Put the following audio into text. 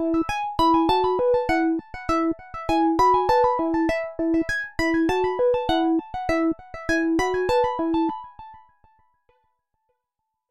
Música